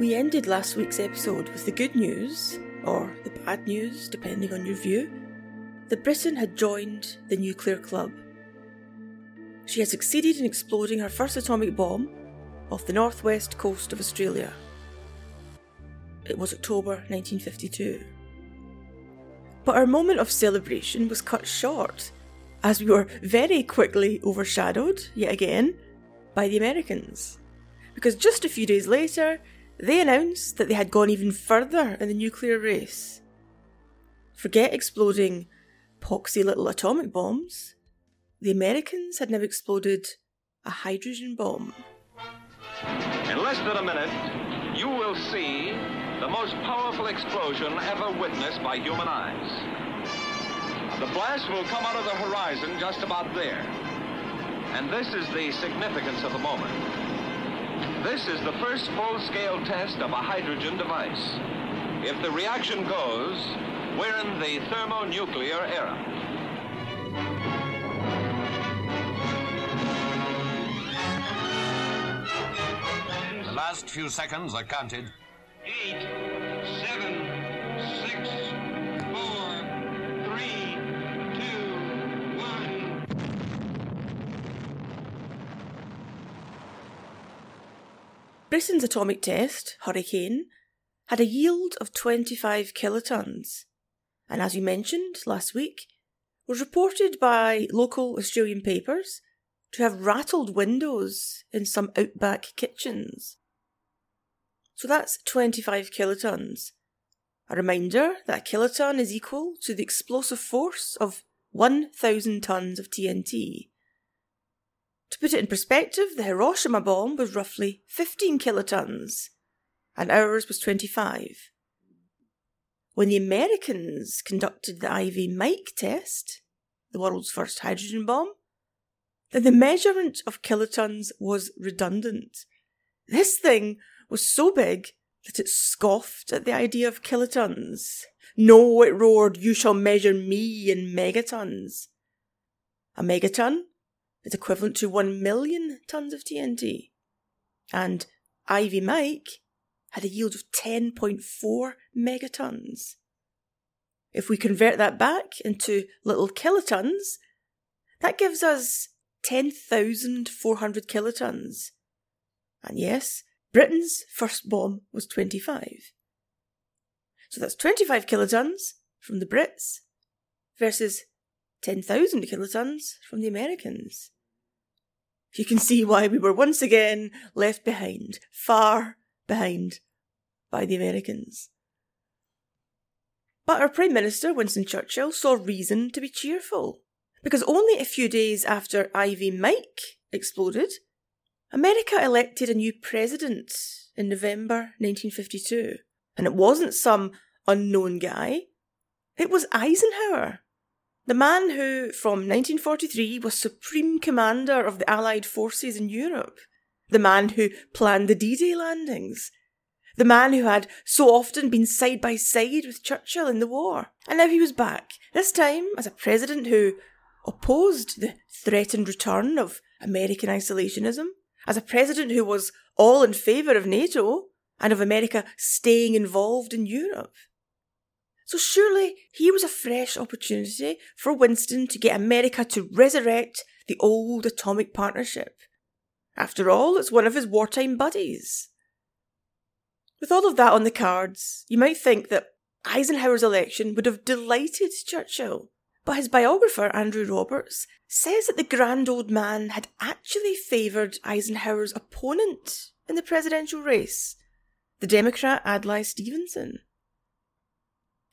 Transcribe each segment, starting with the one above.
We ended last week's episode with the good news, or the bad news, depending on your view, that Britain had joined the nuclear club. She had succeeded in exploding her first atomic bomb off the northwest coast of Australia. It was October 1952. But our moment of celebration was cut short, as we were very quickly overshadowed, yet again, by the Americans. Because just a few days later, they announced that they had gone even further in the nuclear race. Forget exploding poxy little atomic bombs. The Americans had now exploded a hydrogen bomb. In less than a minute, you will see the most powerful explosion ever witnessed by human eyes. The blast will come out of the horizon just about there. And this is the significance of the moment. This is the first full-scale test of a hydrogen device. If the reaction goes, we're in the thermonuclear era. The last few seconds are counted. eight, Britain's atomic test, Hurricane, had a yield of 25 kilotons, and as you mentioned last week, was reported by local Australian papers to have rattled windows in some outback kitchens. So that's 25 kilotons. A reminder that a kiloton is equal to the explosive force of 1,000 tons of TNT. To put it in perspective, the Hiroshima bomb was roughly 15 kilotons, and ours was 25. When the Americans conducted the Ivy Mike test, the world's first hydrogen bomb, then the measurement of kilotons was redundant. This thing was so big that it scoffed at the idea of kilotons. No, it roared, you shall measure me in megatons. A megaton is equivalent to one million tons of TNT. And Ivy Mike had a yield of 10.4 megatons. If we convert that back into little kilotons, that gives us 10,400 kilotons. And yes, Britain's first bomb was 25. So that's 25 kilotons from the Brits versus 10,000 kilotons from the Americans. You can see why we were once again left behind, far behind, by the Americans. But our Prime Minister, Winston Churchill, saw reason to be cheerful. Because only a few days after Ivy Mike exploded, America elected a new president in November 1952. And it wasn't some unknown guy, it was Eisenhower. The man who, from 1943, was Supreme Commander of the Allied forces in Europe. The man who planned the D Day landings. The man who had so often been side by side with Churchill in the war. And now he was back, this time as a president who opposed the threatened return of American isolationism, as a president who was all in favour of NATO and of America staying involved in Europe. So surely here was a fresh opportunity for Winston to get America to resurrect the old atomic partnership. After all, it's one of his wartime buddies. With all of that on the cards, you might think that Eisenhower's election would have delighted Churchill. But his biographer, Andrew Roberts, says that the grand old man had actually favoured Eisenhower's opponent in the presidential race, the Democrat Adlai Stevenson.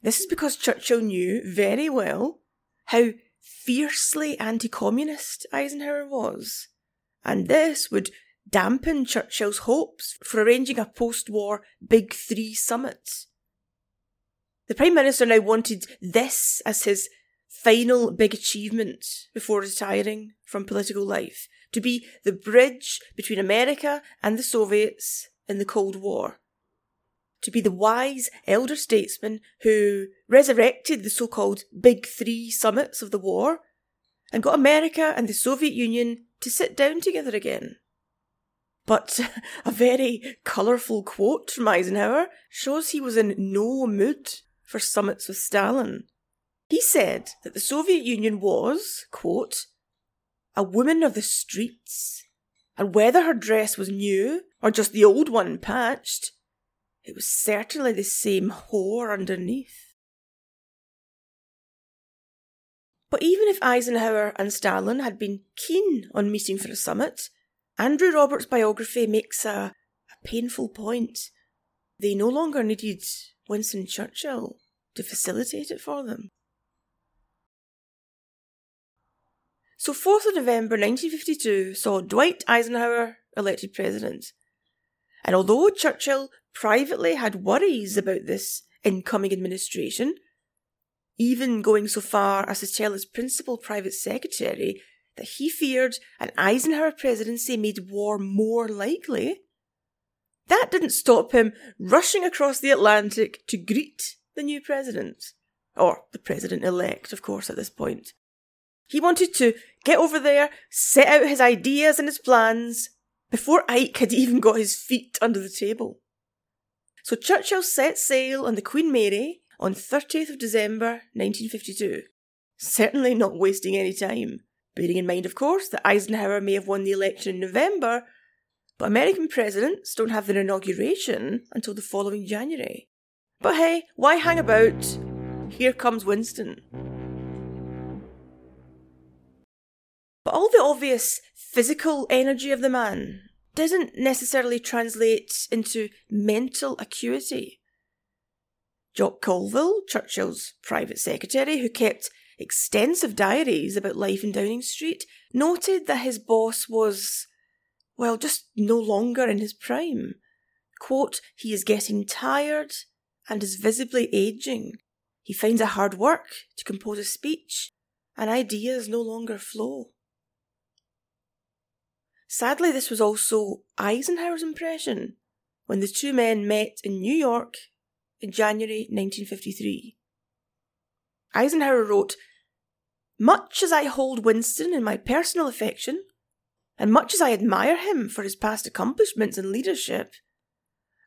This is because Churchill knew very well how fiercely anti communist Eisenhower was, and this would dampen Churchill's hopes for arranging a post war Big Three summit. The Prime Minister now wanted this as his final big achievement before retiring from political life to be the bridge between America and the Soviets in the Cold War to be the wise elder statesman who resurrected the so called Big Three summits of the war and got America and the Soviet Union to sit down together again. But a very colourful quote from Eisenhower shows he was in no mood for summits with Stalin. He said that the Soviet Union was, quote, a woman of the streets, and whether her dress was new or just the old one patched, it was certainly the same whore underneath. But even if Eisenhower and Stalin had been keen on meeting for a summit, Andrew Roberts' biography makes a, a painful point. They no longer needed Winston Churchill to facilitate it for them. So, 4th of November 1952 saw Dwight Eisenhower elected president. And although Churchill privately had worries about this incoming administration, even going so far as to tell his principal private secretary that he feared an Eisenhower presidency made war more likely, that didn't stop him rushing across the Atlantic to greet the new president. Or the president elect, of course, at this point. He wanted to get over there, set out his ideas and his plans, before Ike had even got his feet under the table. So Churchill set sail on the Queen Mary on 30th of December 1952, certainly not wasting any time, bearing in mind, of course, that Eisenhower may have won the election in November, but American presidents don't have their inauguration until the following January. But hey, why hang about? Here comes Winston. But all the obvious physical energy of the man doesn't necessarily translate into mental acuity. Jock Colville, Churchill's private secretary, who kept extensive diaries about life in Downing Street, noted that his boss was, well, just no longer in his prime. Quote, he is getting tired and is visibly aging. He finds it hard work to compose a speech, and ideas no longer flow. Sadly, this was also Eisenhower's impression when the two men met in New York in January 1953. Eisenhower wrote, Much as I hold Winston in my personal affection, and much as I admire him for his past accomplishments in leadership,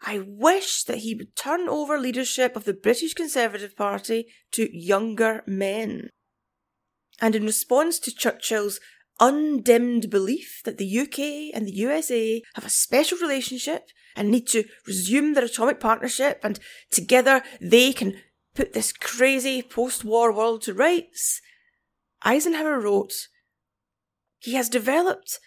I wish that he would turn over leadership of the British Conservative Party to younger men. And in response to Churchill's undimmed belief that the UK and the USA have a special relationship and need to resume their atomic partnership, and together they can put this crazy post war world to rights. Eisenhower wrote, He has developed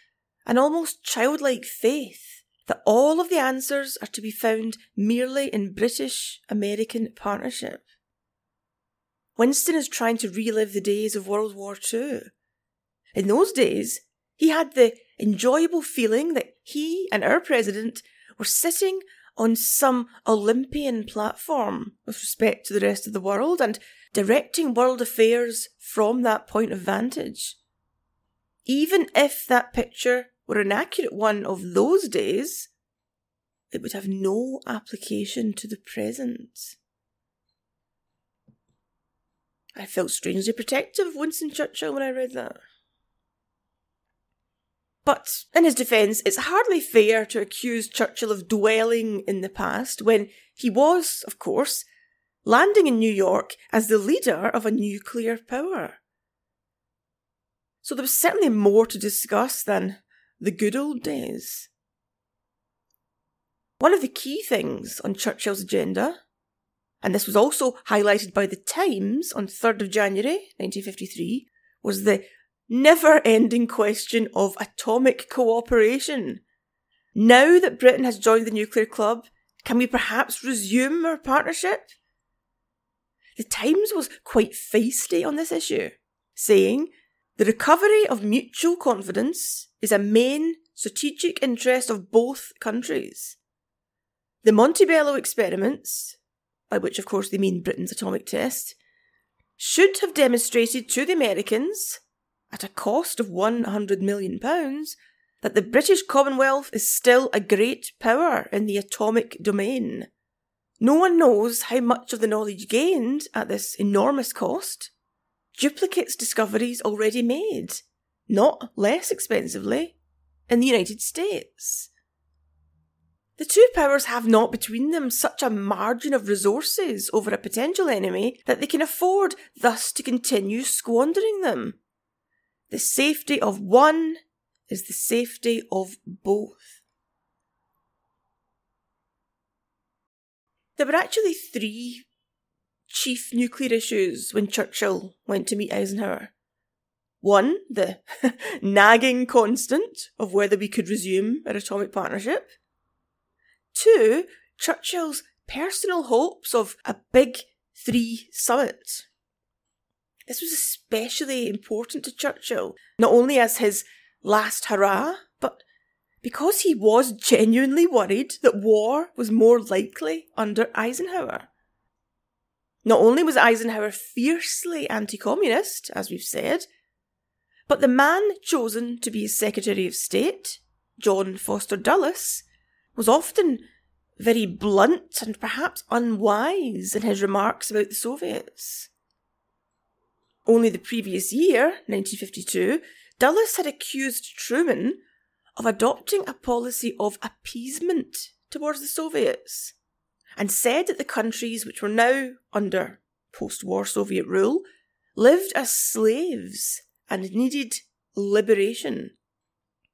an almost childlike faith that all of the answers are to be found merely in British American partnership. Winston is trying to relive the days of World War II. In those days, he had the enjoyable feeling that he and our president were sitting on some Olympian platform with respect to the rest of the world and directing world affairs from that point of vantage. Even if that picture were an accurate one of those days, it would have no application to the present. I felt strangely protective of Winston Churchill when I read that. But in his defence, it's hardly fair to accuse Churchill of dwelling in the past when he was, of course, landing in New York as the leader of a nuclear power. So there was certainly more to discuss than the good old days. One of the key things on Churchill's agenda, and this was also highlighted by the Times on 3rd of January 1953, was the never ending question of atomic cooperation. Now that Britain has joined the nuclear club, can we perhaps resume our partnership? The Times was quite feisty on this issue, saying the recovery of mutual confidence is a main strategic interest of both countries. The Montebello experiments, by which of course they mean Britain's atomic test, should have demonstrated to the Americans at a cost of £100 million, that the British Commonwealth is still a great power in the atomic domain. No one knows how much of the knowledge gained at this enormous cost duplicates discoveries already made, not less expensively, in the United States. The two powers have not between them such a margin of resources over a potential enemy that they can afford thus to continue squandering them. The safety of one is the safety of both. There were actually three chief nuclear issues when Churchill went to meet Eisenhower. One, the nagging constant of whether we could resume our atomic partnership. Two, Churchill's personal hopes of a big three summit. This was especially important to Churchill, not only as his last hurrah, but because he was genuinely worried that war was more likely under Eisenhower. Not only was Eisenhower fiercely anti communist, as we've said, but the man chosen to be his Secretary of State, John Foster Dulles, was often very blunt and perhaps unwise in his remarks about the Soviets. Only the previous year, 1952, Dulles had accused Truman of adopting a policy of appeasement towards the Soviets and said that the countries which were now under post war Soviet rule lived as slaves and needed liberation.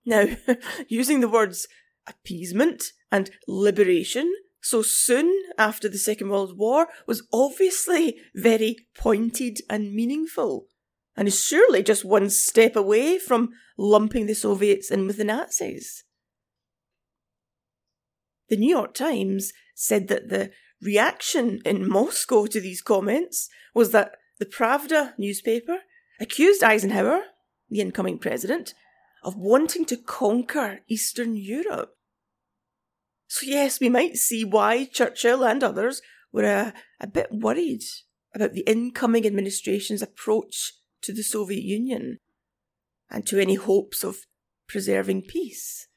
Now, using the words appeasement and liberation so soon after the Second World War was obviously very pointed and meaningful, and is surely just one step away from lumping the Soviets in with the Nazis. The New York Times said that the reaction in Moscow to these comments was that the Pravda newspaper accused Eisenhower, the incoming president, of wanting to conquer Eastern Europe. So, yes, we might see why Churchill and others were a, a bit worried about the incoming administration's approach to the Soviet Union and to any hopes of preserving peace.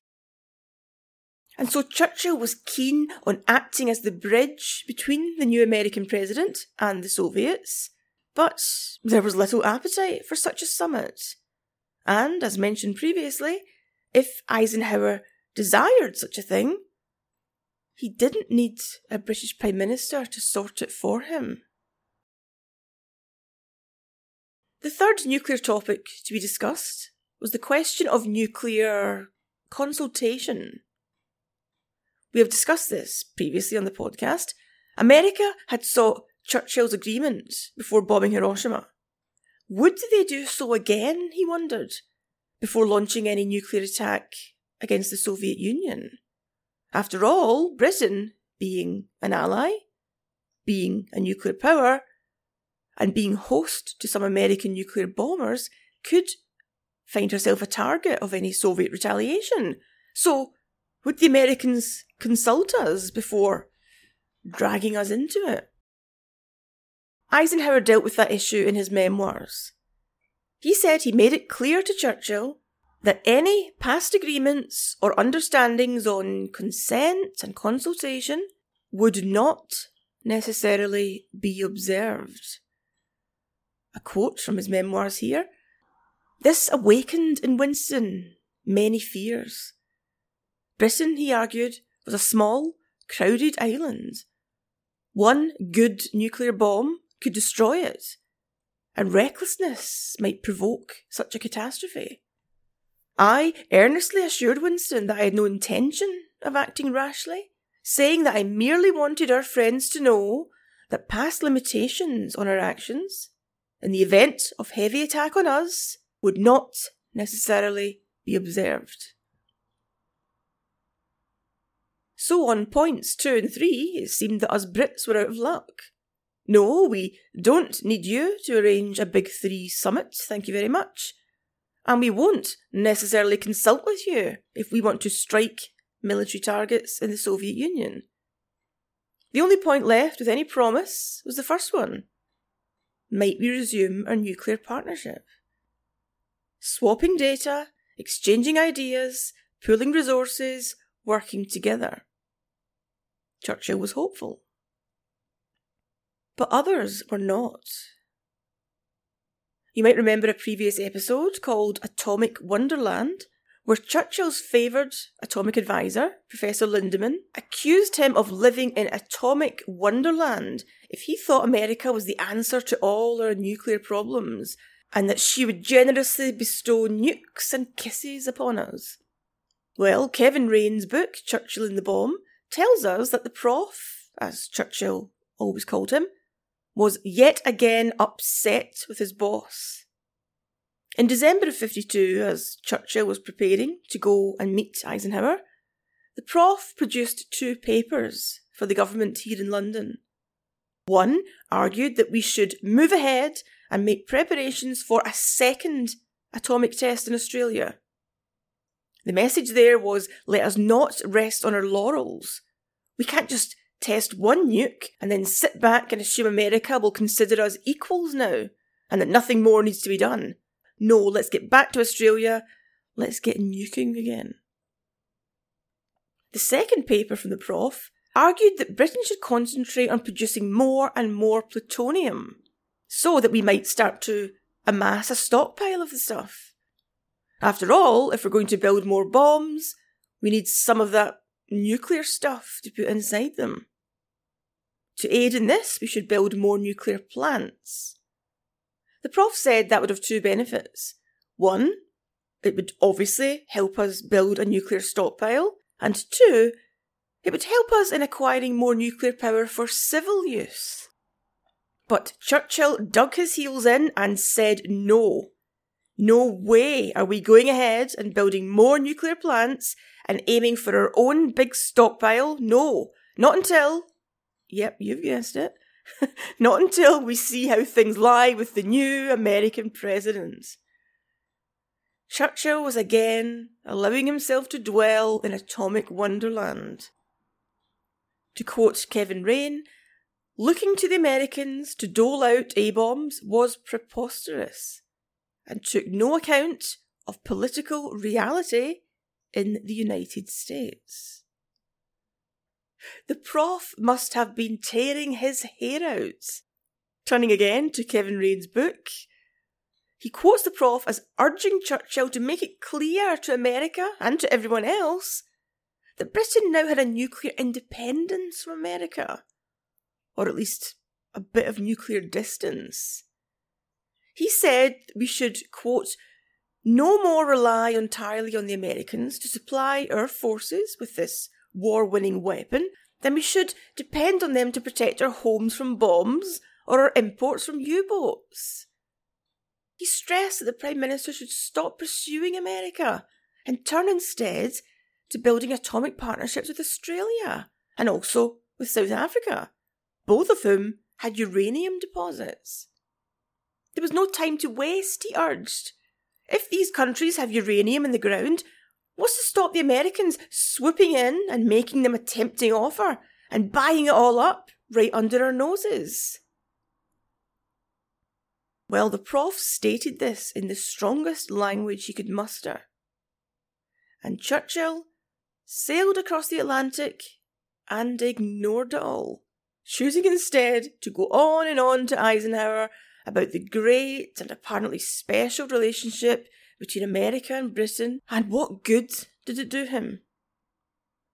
And so Churchill was keen on acting as the bridge between the new American president and the Soviets, but there was little appetite for such a summit. And, as mentioned previously, if Eisenhower desired such a thing, he didn't need a British Prime Minister to sort it for him. The third nuclear topic to be discussed was the question of nuclear consultation. We have discussed this previously on the podcast. America had sought Churchill's agreement before bombing Hiroshima. Would they do so again, he wondered, before launching any nuclear attack against the Soviet Union? After all, Britain, being an ally, being a nuclear power, and being host to some American nuclear bombers, could find herself a target of any Soviet retaliation. So, would the Americans consult us before dragging us into it? Eisenhower dealt with that issue in his memoirs. He said he made it clear to Churchill that any past agreements or understandings on consent and consultation would not necessarily be observed. A quote from his memoirs here. This awakened in Winston many fears. Britain, he argued, was a small, crowded island. One good nuclear bomb could destroy it, and recklessness might provoke such a catastrophe. I earnestly assured Winston that I had no intention of acting rashly, saying that I merely wanted our friends to know that past limitations on our actions, in the event of heavy attack on us, would not necessarily be observed. So on points two and three, it seemed that us Brits were out of luck. No, we don't need you to arrange a big three summit, thank you very much. And we won't necessarily consult with you if we want to strike military targets in the Soviet Union. The only point left with any promise was the first one. Might we resume our nuclear partnership? Swapping data, exchanging ideas, pooling resources, working together. Churchill was hopeful. But others were not. You might remember a previous episode called Atomic Wonderland, where Churchill's favoured atomic advisor, Professor Lindemann, accused him of living in atomic wonderland if he thought America was the answer to all our nuclear problems, and that she would generously bestow nukes and kisses upon us. Well, Kevin Ruane's book, Churchill and the Bomb, tells us that the prof, as Churchill always called him, was yet again upset with his boss. In December of 52, as Churchill was preparing to go and meet Eisenhower, the prof produced two papers for the government here in London. One argued that we should move ahead and make preparations for a second atomic test in Australia. The message there was let us not rest on our laurels. We can't just test one nuke and then sit back and assume America will consider us equals now and that nothing more needs to be done. No, let's get back to Australia. Let's get nuking again. The second paper from the prof argued that Britain should concentrate on producing more and more plutonium so that we might start to amass a stockpile of the stuff. After all, if we're going to build more bombs, we need some of that nuclear stuff to put inside them. To aid in this, we should build more nuclear plants. The prof said that would have two benefits. One, it would obviously help us build a nuclear stockpile, and two, it would help us in acquiring more nuclear power for civil use. But Churchill dug his heels in and said no. No way are we going ahead and building more nuclear plants and aiming for our own big stockpile. No, not until Yep, you've guessed it. Not until we see how things lie with the new American president. Churchill was again allowing himself to dwell in atomic wonderland. To quote Kevin Ruane, looking to the Americans to dole out A bombs was preposterous and took no account of political reality in the United States. The prof must have been tearing his hair out. Turning again to Kevin Ruane's book, he quotes the prof as urging Churchill to make it clear to America and to everyone else that Britain now had a nuclear independence from America, or at least a bit of nuclear distance. He said we should, quote, no more rely entirely on the Americans to supply our forces with this war winning weapon, then we should depend on them to protect our homes from bombs or our imports from U boats. He stressed that the Prime Minister should stop pursuing America and turn instead to building atomic partnerships with Australia and also with South Africa, both of whom had uranium deposits. There was no time to waste, he urged. If these countries have uranium in the ground, What's to stop the Americans swooping in and making them a tempting offer and buying it all up right under our noses? Well, the prof stated this in the strongest language he could muster. And Churchill sailed across the Atlantic and ignored it all, choosing instead to go on and on to Eisenhower about the great and apparently special relationship between America and Britain, and what good did it do him?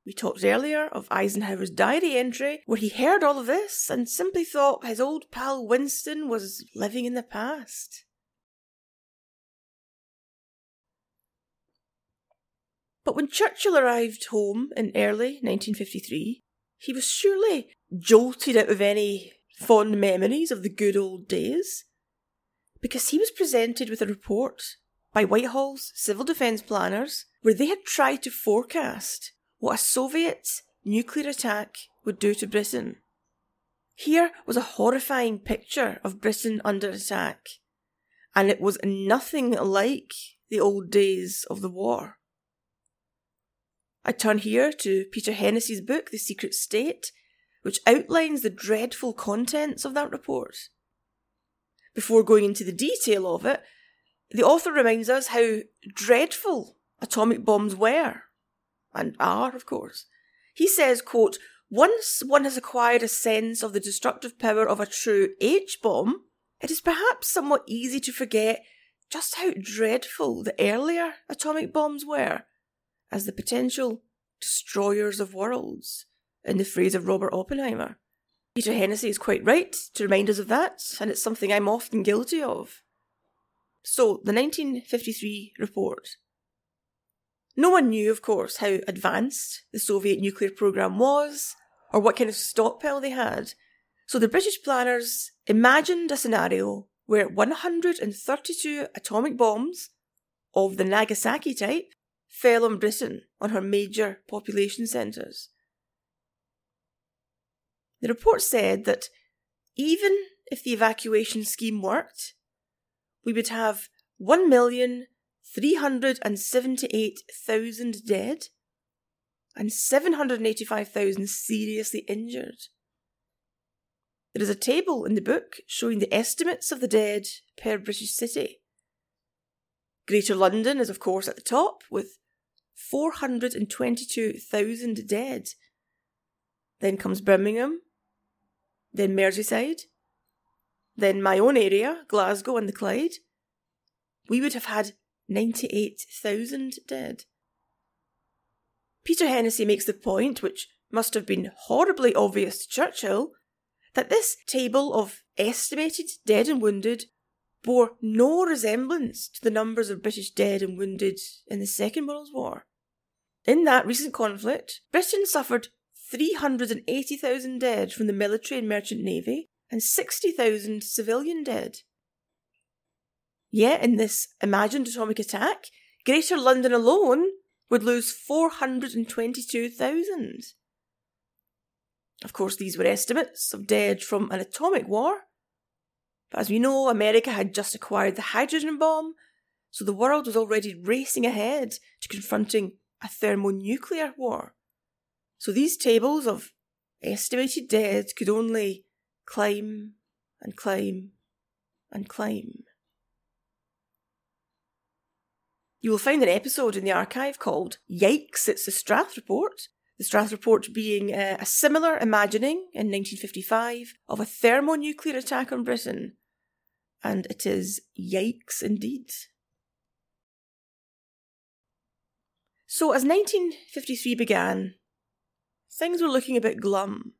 We talked earlier of Eisenhower's diary entry, where he heard all of this and simply thought his old pal Winston was living in the past. But when Churchill arrived home in early 1953, he was surely jolted out of any fond memories of the good old days, because he was presented with a report by Whitehall's civil defence planners, where they had tried to forecast what a Soviet nuclear attack would do to Britain. Here was a horrifying picture of Britain under attack, and it was nothing like the old days of the war. I turn here to Peter Hennessy's book, The Secret State, which outlines the dreadful contents of that report. Before going into the detail of it, the author reminds us how dreadful atomic bombs were, and are, of course. He says, quote, once one has acquired a sense of the destructive power of a true H bomb, it is perhaps somewhat easy to forget just how dreadful the earlier atomic bombs were as the potential destroyers of worlds, in the phrase of Robert Oppenheimer. Peter Hennessy is quite right to remind us of that, and it's something I'm often guilty of. So, the 1953 report. No one knew, of course, how advanced the Soviet nuclear program was, or what kind of stockpile they had. So the British planners imagined a scenario where 132 atomic bombs of the Nagasaki type fell on Britain on her major population centres. The report said that even if the evacuation scheme worked, we would have 1,378,000 dead and 785,000 seriously injured. There is a table in the book showing the estimates of the dead per British city. Greater London is, of course, at the top with 422,000 dead. Then comes Birmingham, then Merseyside, then my own area, Glasgow and the Clyde. We would have had 98,000 dead. Peter Hennessy makes the point, which must have been horribly obvious to Churchill, that this table of estimated dead and wounded bore no resemblance to the numbers of British dead and wounded in the Second World War. In that recent conflict, Britain suffered 380,000 dead from the military and merchant navy and 60,000 civilian dead. Yet, in this imagined atomic attack, Greater London alone would lose 422,000. Of course, these were estimates of dead from an atomic war. But as we know, America had just acquired the hydrogen bomb, so the world was already racing ahead to confronting a thermonuclear war. So these tables of estimated dead could only climb and climb and climb. You will find an episode in the archive called Yikes, It's the Strath Report, the Strath Report being uh, a similar imagining in 1955 of a thermonuclear attack on Britain. And it is yikes indeed. So, as 1953 began, things were looking a bit glum.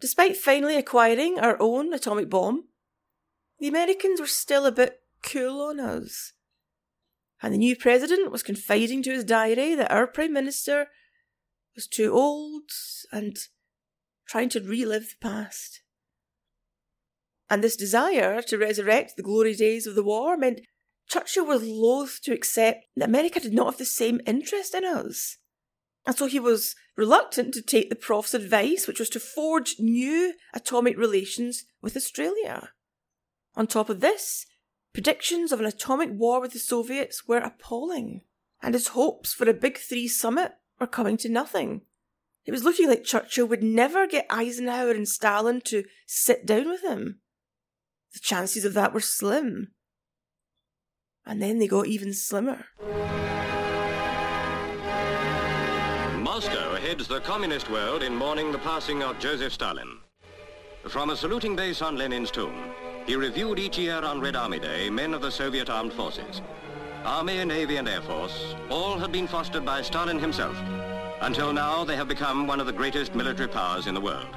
Despite finally acquiring our own atomic bomb, the Americans were still a bit cool on us. And the new president was confiding to his diary that our Prime Minister was too old and trying to relive the past. And this desire to resurrect the glory days of the war meant Churchill was loath to accept that America did not have the same interest in us. And so he was reluctant to take the Prof's advice, which was to forge new atomic relations with Australia. On top of this, predictions of an atomic war with the Soviets were appalling, and his hopes for a Big Three summit were coming to nothing. It was looking like Churchill would never get Eisenhower and Stalin to sit down with him. The chances of that were slim. And then they got even slimmer. Moscow heads the communist world in mourning the passing of Joseph Stalin. From a saluting base on Lenin's tomb, he reviewed each year on Red Army Day men of the Soviet armed forces. Army, Navy, and Air Force, all had been fostered by Stalin himself. Until now, they have become one of the greatest military powers in the world.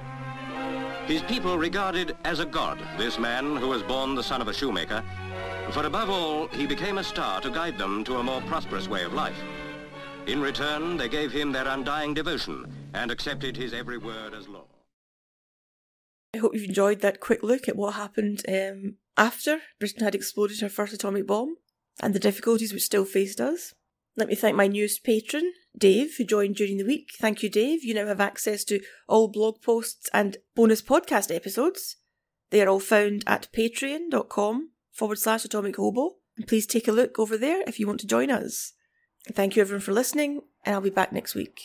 His people regarded as a god this man who was born the son of a shoemaker, for above all, he became a star to guide them to a more prosperous way of life. In return, they gave him their undying devotion and accepted his every word as law. I hope you've enjoyed that quick look at what happened um, after Britain had exploded her first atomic bomb and the difficulties which still faced us. Let me thank my newest patron, Dave, who joined during the week. Thank you, Dave. You now have access to all blog posts and bonus podcast episodes. They are all found at patreon.com forward slash atomic hobo. And please take a look over there if you want to join us. Thank you everyone for listening, and I'll be back next week.